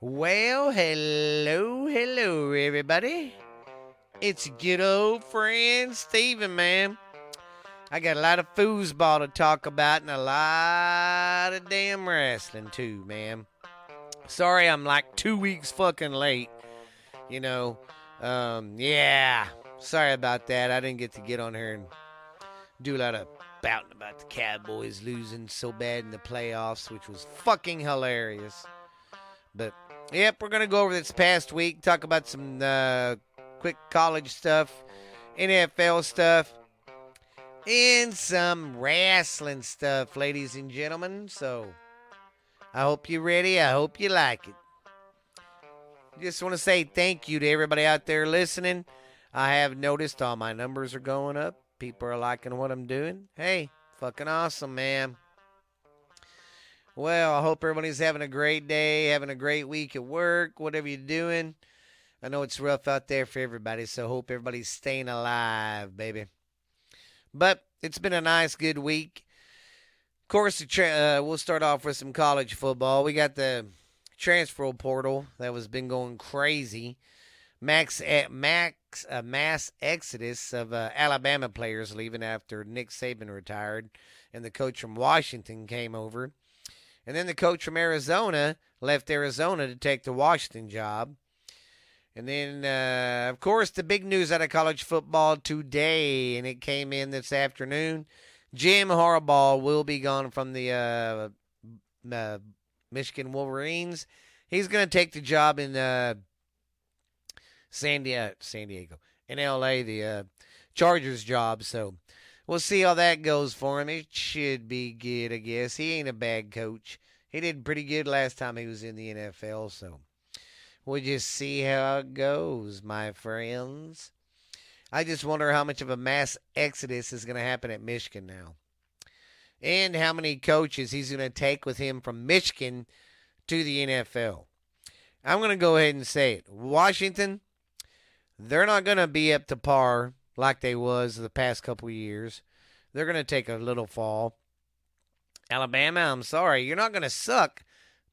Well, hello, hello, everybody. It's good old friend Steven, man. I got a lot of foosball to talk about and a lot of damn wrestling, too, man. Sorry I'm like two weeks fucking late. You know, um, yeah. Sorry about that. I didn't get to get on here and do a lot of spouting about the Cowboys losing so bad in the playoffs, which was fucking hilarious. But yep, we're gonna go over this past week, talk about some uh, quick college stuff, NFL stuff, and some wrestling stuff, ladies and gentlemen. So I hope you're ready. I hope you like it. Just want to say thank you to everybody out there listening. I have noticed all my numbers are going up. People are liking what I'm doing. Hey, fucking awesome, man. Well, I hope everybody's having a great day, having a great week at work, whatever you're doing. I know it's rough out there for everybody, so hope everybody's staying alive, baby. But it's been a nice, good week. Of course, uh, we'll start off with some college football. We got the transfer portal that was been going crazy. Max max a mass exodus of uh, Alabama players leaving after Nick Saban retired, and the coach from Washington came over, and then the coach from Arizona left Arizona to take the Washington job. And then, uh, of course, the big news out of college football today, and it came in this afternoon. Jim Harbaugh will be gone from the uh, uh, Michigan Wolverines. He's going to take the job in uh, San Diego, San Diego, in L.A. The uh, Chargers job. So we'll see how that goes for him. It should be good, I guess. He ain't a bad coach. He did pretty good last time he was in the NFL. So we'll just see how it goes, my friends. I just wonder how much of a mass exodus is going to happen at Michigan now. And how many coaches he's going to take with him from Michigan to the NFL. I'm going to go ahead and say it. Washington, they're not going to be up to par like they was the past couple years. They're going to take a little fall. Alabama, I'm sorry, you're not going to suck,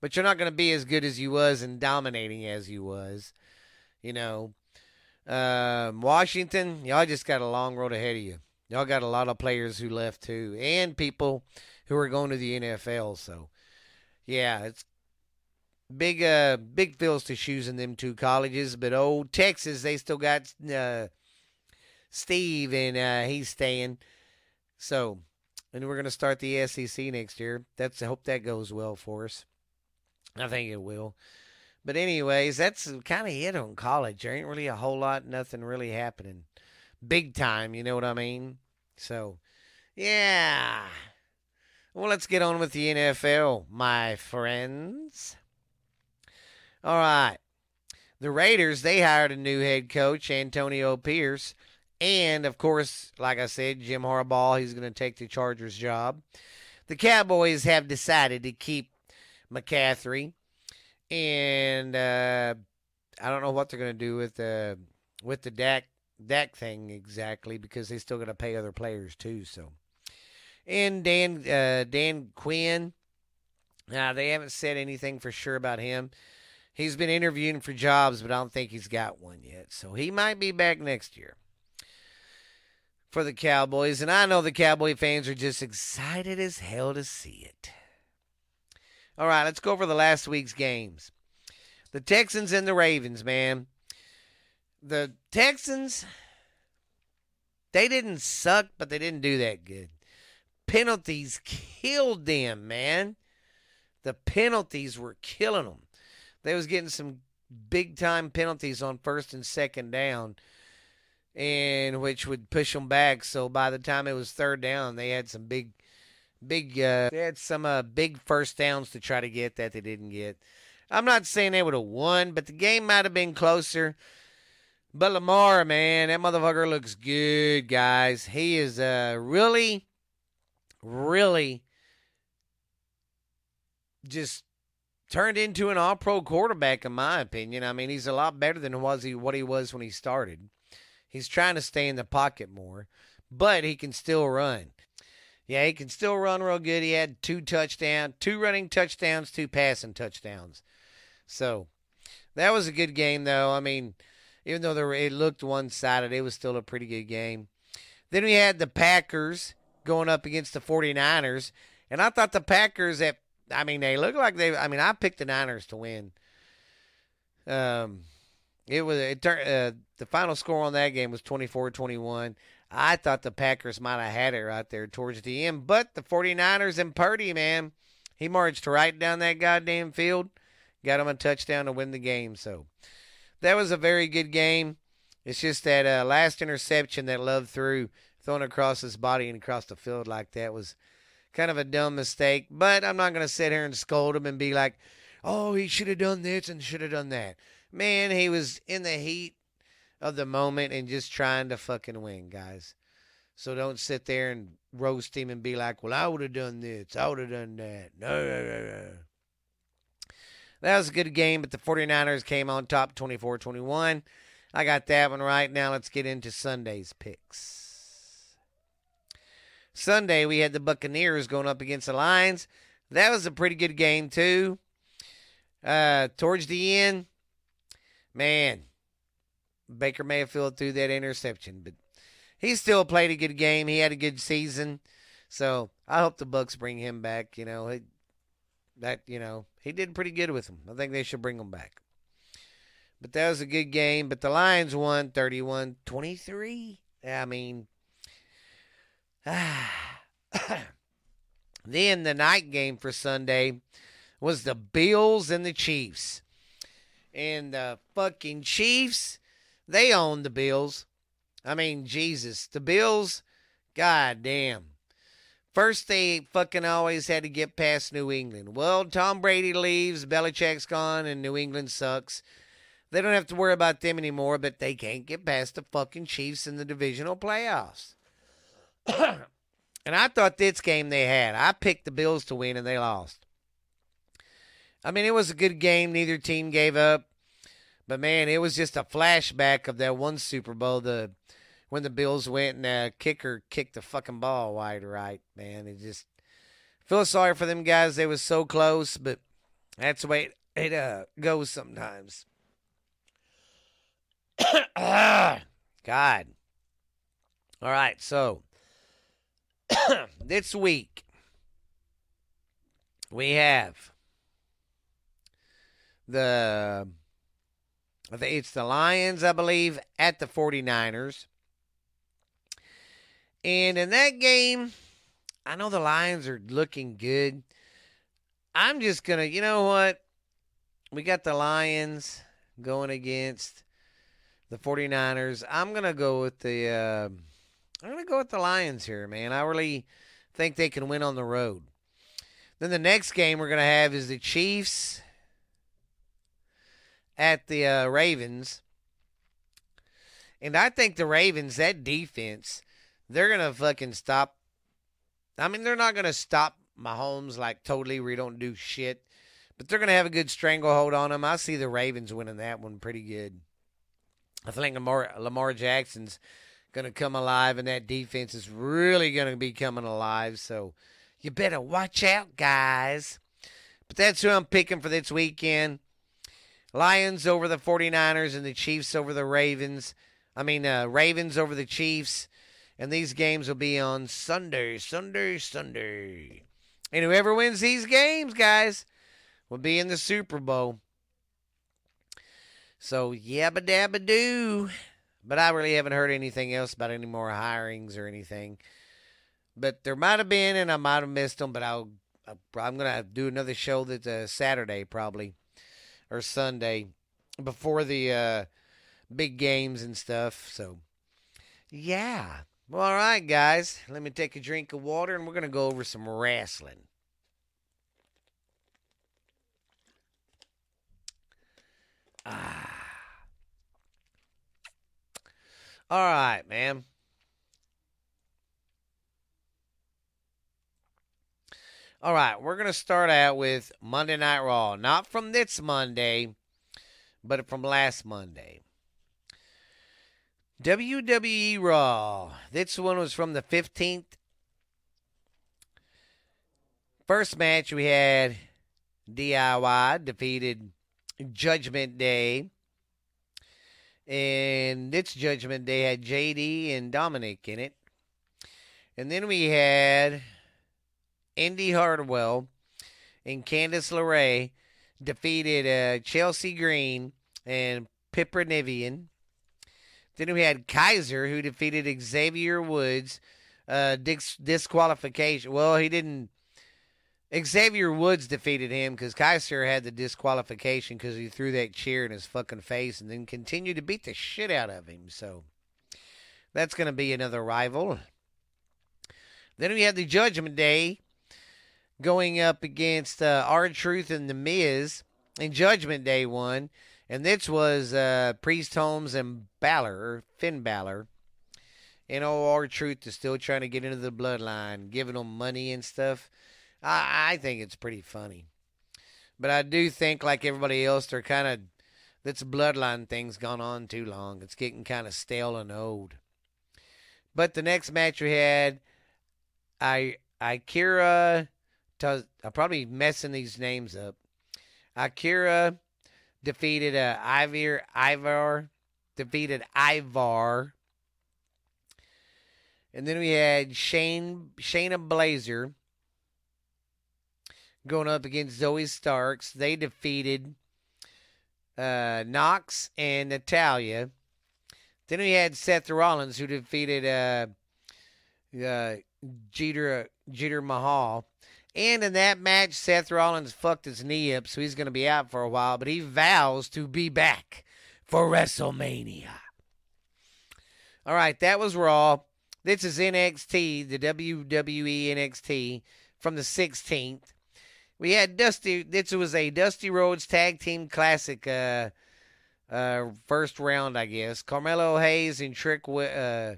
but you're not going to be as good as you was and dominating as you was. You know, um, Washington, y'all just got a long road ahead of you. Y'all got a lot of players who left too, and people who are going to the NFL. So, yeah, it's big uh big fills to shoes in them two colleges. But old Texas, they still got uh, Steve, and uh, he's staying. So, and we're gonna start the SEC next year. That's I hope that goes well for us. I think it will. But anyways, that's kind of it on college. There ain't really a whole lot, nothing really happening, big time. You know what I mean? So, yeah. Well, let's get on with the NFL, my friends. All right. The Raiders, they hired a new head coach, Antonio Pierce. And, of course, like I said, Jim Harbaugh, he's going to take the Chargers job. The Cowboys have decided to keep McCarthy. And uh, I don't know what they're going to do with the, with the Dak, Dak thing exactly because they still got to pay other players, too. So, And Dan, uh, Dan Quinn, now, they haven't said anything for sure about him. He's been interviewing for jobs, but I don't think he's got one yet. So he might be back next year for the Cowboys. And I know the Cowboy fans are just excited as hell to see it. All right, let's go over the last week's games. The Texans and the Ravens, man. The Texans, they didn't suck, but they didn't do that good. Penalties killed them, man. The penalties were killing them they was getting some big time penalties on first and second down and which would push them back so by the time it was third down they had some big big uh, they had some uh, big first downs to try to get that they didn't get i'm not saying they would have won but the game might have been closer but lamar man that motherfucker looks good guys he is uh really really just turned into an all pro quarterback, in my opinion. I mean, he's a lot better than was he what he was when he started. He's trying to stay in the pocket more, but he can still run. Yeah, he can still run real good. He had two touchdowns, two running touchdowns, two passing touchdowns. So that was a good game, though. I mean, even though there, it looked one sided, it was still a pretty good game. Then we had the Packers going up against the 49ers. And I thought the Packers, that I mean, they look like they, I mean, I picked the Niners to win. Um, it was, it turned, uh, the final score on that game was 24 21. I thought the Packers might have had it right there towards the end, but the 49ers and Purdy, man, he marched right down that goddamn field, got him a touchdown to win the game. So that was a very good game. It's just that uh, last interception that Love threw, thrown across his body and across the field like that was kind of a dumb mistake. But I'm not going to sit here and scold him and be like, oh, he should have done this and should have done that. Man, he was in the heat of the moment and just trying to fucking win, guys. So don't sit there and roast him and be like, well, I would have done this. I would have done that. No, no, no, no. That was a good game, but the 49ers came on top 24 21. I got that one right. Now let's get into Sunday's picks. Sunday, we had the Buccaneers going up against the Lions. That was a pretty good game, too. Uh, towards the end, man, Baker Mayfield threw that interception, but he still played a good game. He had a good season, so I hope the Bucks bring him back. You know, that you know he did pretty good with them. I think they should bring him back. But that was a good game. But the Lions won 31 23. I mean, then the night game for Sunday was the Bills and the Chiefs. And the fucking Chiefs they own the Bills. I mean, Jesus. The Bills, god damn. First, they fucking always had to get past New England. Well, Tom Brady leaves, Belichick's gone, and New England sucks. They don't have to worry about them anymore, but they can't get past the fucking Chiefs in the divisional playoffs. and I thought this game they had. I picked the Bills to win, and they lost. I mean, it was a good game. Neither team gave up. But man, it was just a flashback of that one Super Bowl, the when the Bills went and the kicker kicked the fucking ball wide right. Man, it just feel sorry for them guys. They was so close, but that's the way it, it uh, goes sometimes. God. All right, so this week we have the it's the Lions, I believe, at the 49ers. And in that game, I know the Lions are looking good. I'm just going to, you know what? We got the Lions going against the 49ers. I'm going to go with the uh, I'm going to go with the Lions here, man. I really think they can win on the road. Then the next game we're going to have is the Chiefs at the uh, Ravens. And I think the Ravens, that defense, they're going to fucking stop. I mean, they're not going to stop Mahomes like totally where he don't do shit. But they're going to have a good stranglehold on him. I see the Ravens winning that one pretty good. I think Lamar, Lamar Jackson's going to come alive, and that defense is really going to be coming alive. So you better watch out, guys. But that's who I'm picking for this weekend. Lions over the 49ers and the Chiefs over the Ravens. I mean, uh, Ravens over the Chiefs. And these games will be on Sunday, Sunday, Sunday. And whoever wins these games, guys, will be in the Super Bowl. So, yabba dabba doo. But I really haven't heard anything else about any more hirings or anything. But there might have been, and I might have missed them. But I'll, I'm going to do another show that's uh, Saturday probably or Sunday before the uh, big games and stuff. So, yeah. Well, all right, guys. Let me take a drink of water and we're going to go over some wrestling. Ah. All right, man. All right, we're going to start out with Monday Night Raw. Not from this Monday, but from last Monday. WWE Raw. This one was from the 15th. First match we had DIY defeated Judgment Day. And this Judgment Day had JD and Dominic in it. And then we had Indi Hartwell and Candice LeRae defeated uh, Chelsea Green and Pippa Nivian. Then we had Kaiser, who defeated Xavier Woods. Uh, dis- disqualification. Well, he didn't. Xavier Woods defeated him because Kaiser had the disqualification because he threw that chair in his fucking face and then continued to beat the shit out of him. So that's going to be another rival. Then we had the Judgment Day going up against uh, R-Truth and The Miz. in Judgment Day 1. And this was uh, Priest Holmes and Balor, Finn Balor. And old R-Truth is still trying to get into the bloodline, giving them money and stuff. I, I think it's pretty funny. But I do think, like everybody else, they're kind of, this bloodline thing's gone on too long. It's getting kind of stale and old. But the next match we had, I Akira, I'm probably messing these names up. Akira defeated uh, Ivar. Ivar defeated Ivar. And then we had Shane Shayna Blazer going up against Zoe Starks. They defeated uh, Nox and Natalia. Then we had Seth Rollins who defeated uh, uh, Jeter Jeter Mahal. And in that match, Seth Rollins fucked his knee up, so he's going to be out for a while, but he vows to be back for WrestleMania. All right, that was Raw. This is NXT, the WWE NXT from the 16th. We had Dusty, this was a Dusty Rhodes Tag Team Classic uh, uh, first round, I guess. Carmelo Hayes and Trick, uh,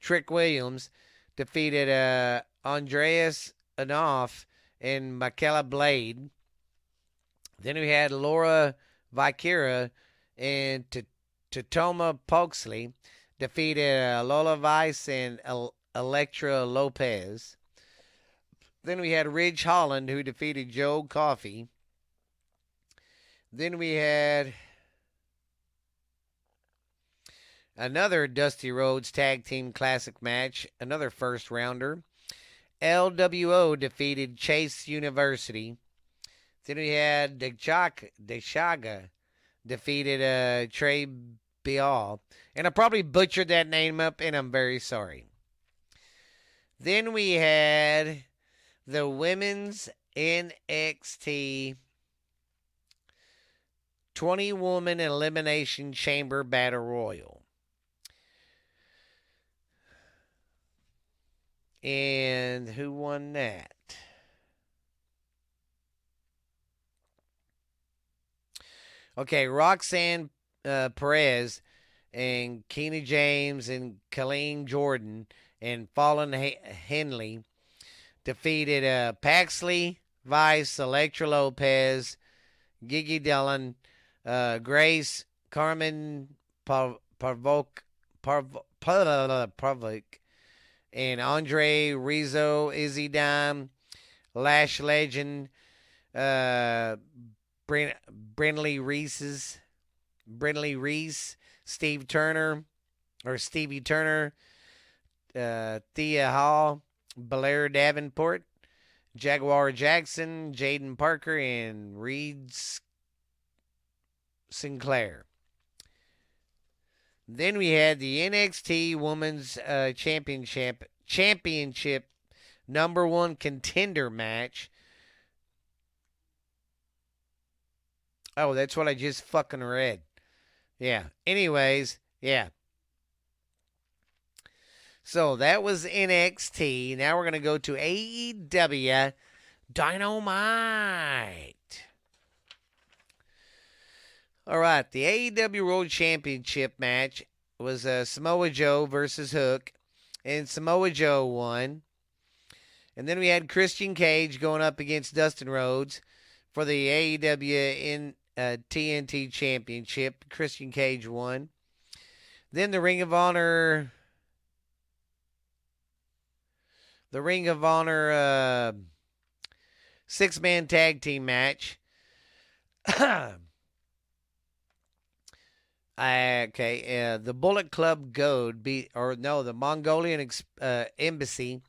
Trick Williams defeated uh, Andreas And Michaela Blade. Then we had Laura Vikira and Tatoma Poksley defeated uh, Lola Vice and El- Elektra Lopez. Then we had Ridge Holland who defeated Joe Coffey. Then we had another Dusty Rhodes Tag Team Classic match, another first rounder. LWO defeated Chase University. Then we had Deshaga defeated uh, Trey Bial. And I probably butchered that name up, and I'm very sorry. Then we had the women's NXT 20 woman elimination chamber battle royal. And who won that? Okay, Roxanne uh, Perez and Kiana James and Colleen Jordan and Fallon Henley defeated uh, Paxley, Vice, Elektra Lopez, Gigi Dolin, uh, Grace, Carmen Parvok, Parvok, Parvok, and Andre Rizzo, Izzy Lash Legend, uh, Bren- Brenly Reese's, Brenly Reese, Steve Turner, or Stevie Turner, uh, Thea Hall, Blair Davenport, Jaguar Jackson, Jaden Parker, and Reed Sinclair. Then we had the NXT Women's uh, Championship Championship number one contender match. Oh, that's what I just fucking read. Yeah. Anyways, yeah. So that was NXT. Now we're going to go to AEW Dynamite. All right, the AEW World Championship match was uh, Samoa Joe versus Hook, and Samoa Joe won. And then we had Christian Cage going up against Dustin Rhodes for the AEW in uh, TNT Championship. Christian Cage won. Then the Ring of Honor, the Ring of Honor uh, six man tag team match. okay, uh, the Bullet Club Gold beat, or no, the Mongolian ex- uh, embassy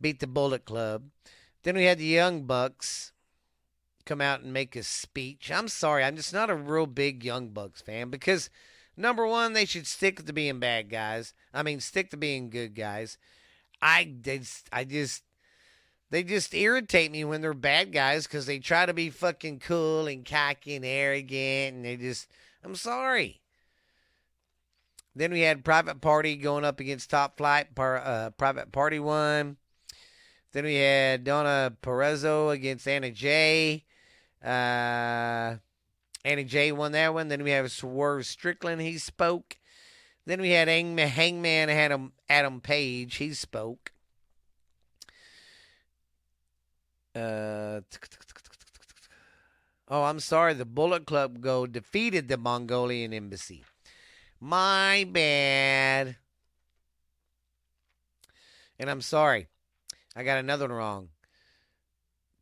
beat the Bullet Club. Then we had the Young Bucks come out and make a speech. I'm sorry, I'm just not a real big Young Bucks fan because number one, they should stick to being bad guys. I mean, stick to being good guys. I just, I just, they just irritate me when they're bad guys because they try to be fucking cool and cocky and arrogant, and they just, I'm sorry. Then we had Private Party going up against Top Flight. Par, uh, Private Party won. Then we had Donna Purrazzo against Anna Jay. Uh, Anna Jay won that one. Then we have Swerve Strickland. He spoke. Then we had Hangman Adam Adam Page. He spoke. Uh, oh, I'm sorry. The Bullet Club go defeated the Mongolian embassy. My bad. And I'm sorry. I got another one wrong.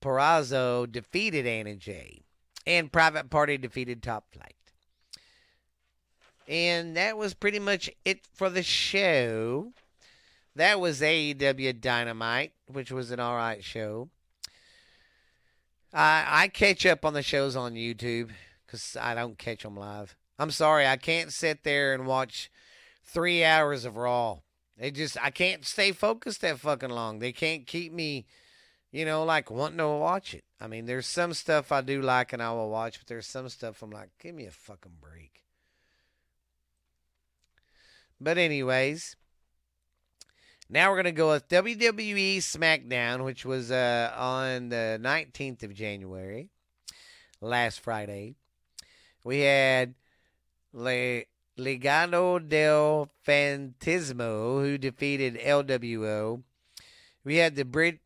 Purrazzo defeated Anna Jay. And Private Party defeated Top Flight. And that was pretty much it for the show. That was AEW Dynamite, which was an alright show. I I catch up on the shows on YouTube because I don't catch them live. I'm sorry, I can't sit there and watch three hours of Raw. They just I can't stay focused that fucking long. They can't keep me, you know, like wanting to watch it. I mean, there's some stuff I do like and I will watch, but there's some stuff I'm like, give me a fucking break. But anyways, now we're gonna go with WWE SmackDown, which was uh, on the 19th of January, last Friday. We had Le Legado del Fantasma, who defeated LWO. We had the Brit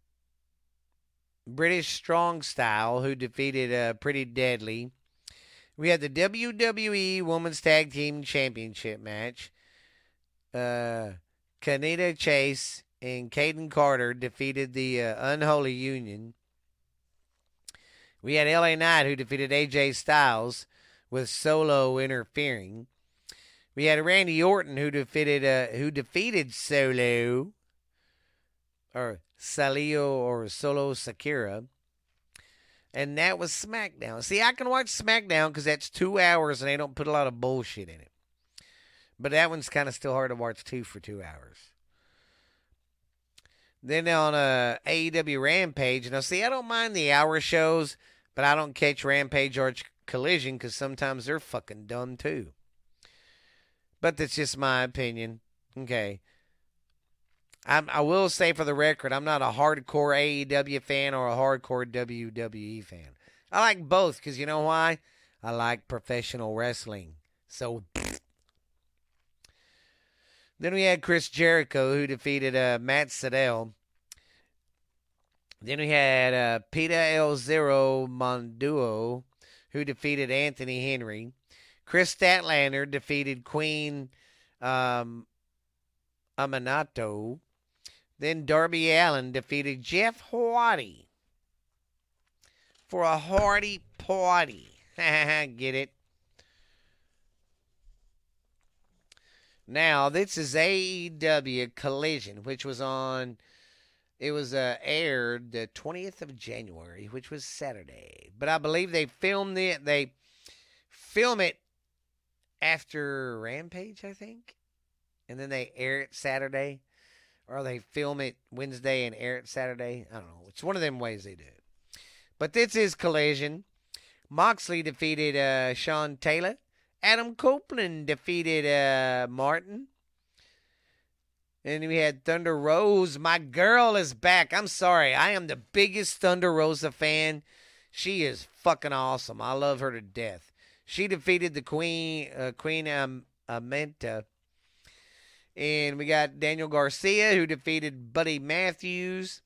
British Strong Style, who defeated uh, Pretty Deadly. We had the WWE Women's Tag Team Championship match. Uh, Kanita Chase and Kayden Carter defeated the uh, Unholy Union. We had LA Knight, who defeated AJ Styles with Solo interfering. We had Randy Orton who defeated uh, who defeated Solo or Salio or Solo Sakura. And that was SmackDown. See, I can watch SmackDown because that's two hours and they don't put a lot of bullshit in it. But that one's kind of still hard to watch too for two hours. Then on uh, AEW Rampage, now see, I don't mind the hour shows, but I don't catch Rampage or Collision because sometimes they're fucking dumb too. But that's just my opinion. Okay. I'm, I will say for the record, I'm not a hardcore AEW fan or a hardcore WWE fan. I like both because you know why? I like professional wrestling. So. Then we had Chris Jericho who defeated uh, Matt Sydal. Then we had uh, Peter El Zero Monduo who defeated Anthony Henry. Kris Statlander defeated Queen um, Amato. Then Darby Allin defeated Jeff Hardy for a Hardy party. Get it? Now, this is AEW Collision, which was on, it was uh, aired the 20th of January, which was Saturday. But I believe they filmed it, they film it after Rampage, I think. And then they air it Saturday. Or they film it Wednesday and air it Saturday. I don't know. It's one of them ways they do it. But this is Collision. Moxley defeated uh, Sean Taylor. Adam Copeland defeated uh, Martin. And we had Thunder Rose. My girl is back. I'm sorry. I am the biggest Thunder Rosa fan. She is fucking awesome. I love her to death. She defeated the Queen, uh, Queen um, Amenta. And we got Daniel Garcia, who defeated Buddy Matthews.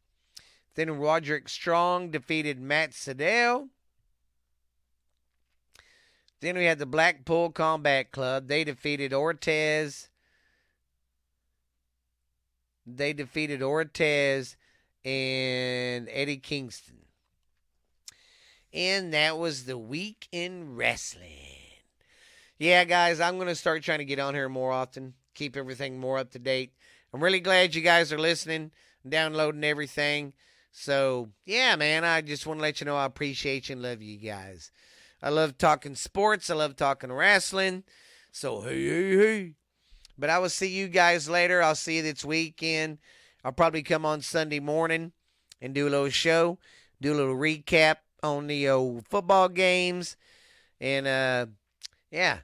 Then Roderick Strong defeated Matt Sydal. Then we had the Blackpool Combat Club. They defeated Ortiz. They defeated Ortiz and Eddie Kingston. And that was the week in wrestling. Yeah, guys, I'm going to start trying to get on here more often, keep everything more up to date. I'm really glad you guys are listening, downloading everything. So, yeah, man, I just want to let you know I appreciate you and love you guys. I love talking sports, I love talking wrestling. So, hey, hey, hey. But I will see you guys later. I'll see you this weekend. I'll probably come on Sunday morning and do a little show, do a little recap on the old football games. And, uh, yeah.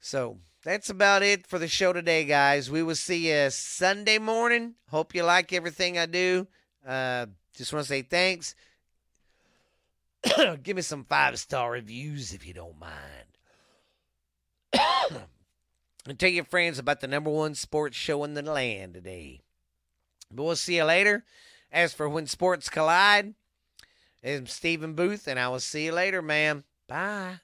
So that's about it for the show today, guys. We will see you Sunday morning. Hope you like everything I do. Uh, just want to say thanks. Give me some five star reviews if you don't mind. And tell your friends about the number one sports show in the land today. But we'll see you later. As for when sports collide, I'm Stephen Booth, and I will see you later, ma'am. Bye.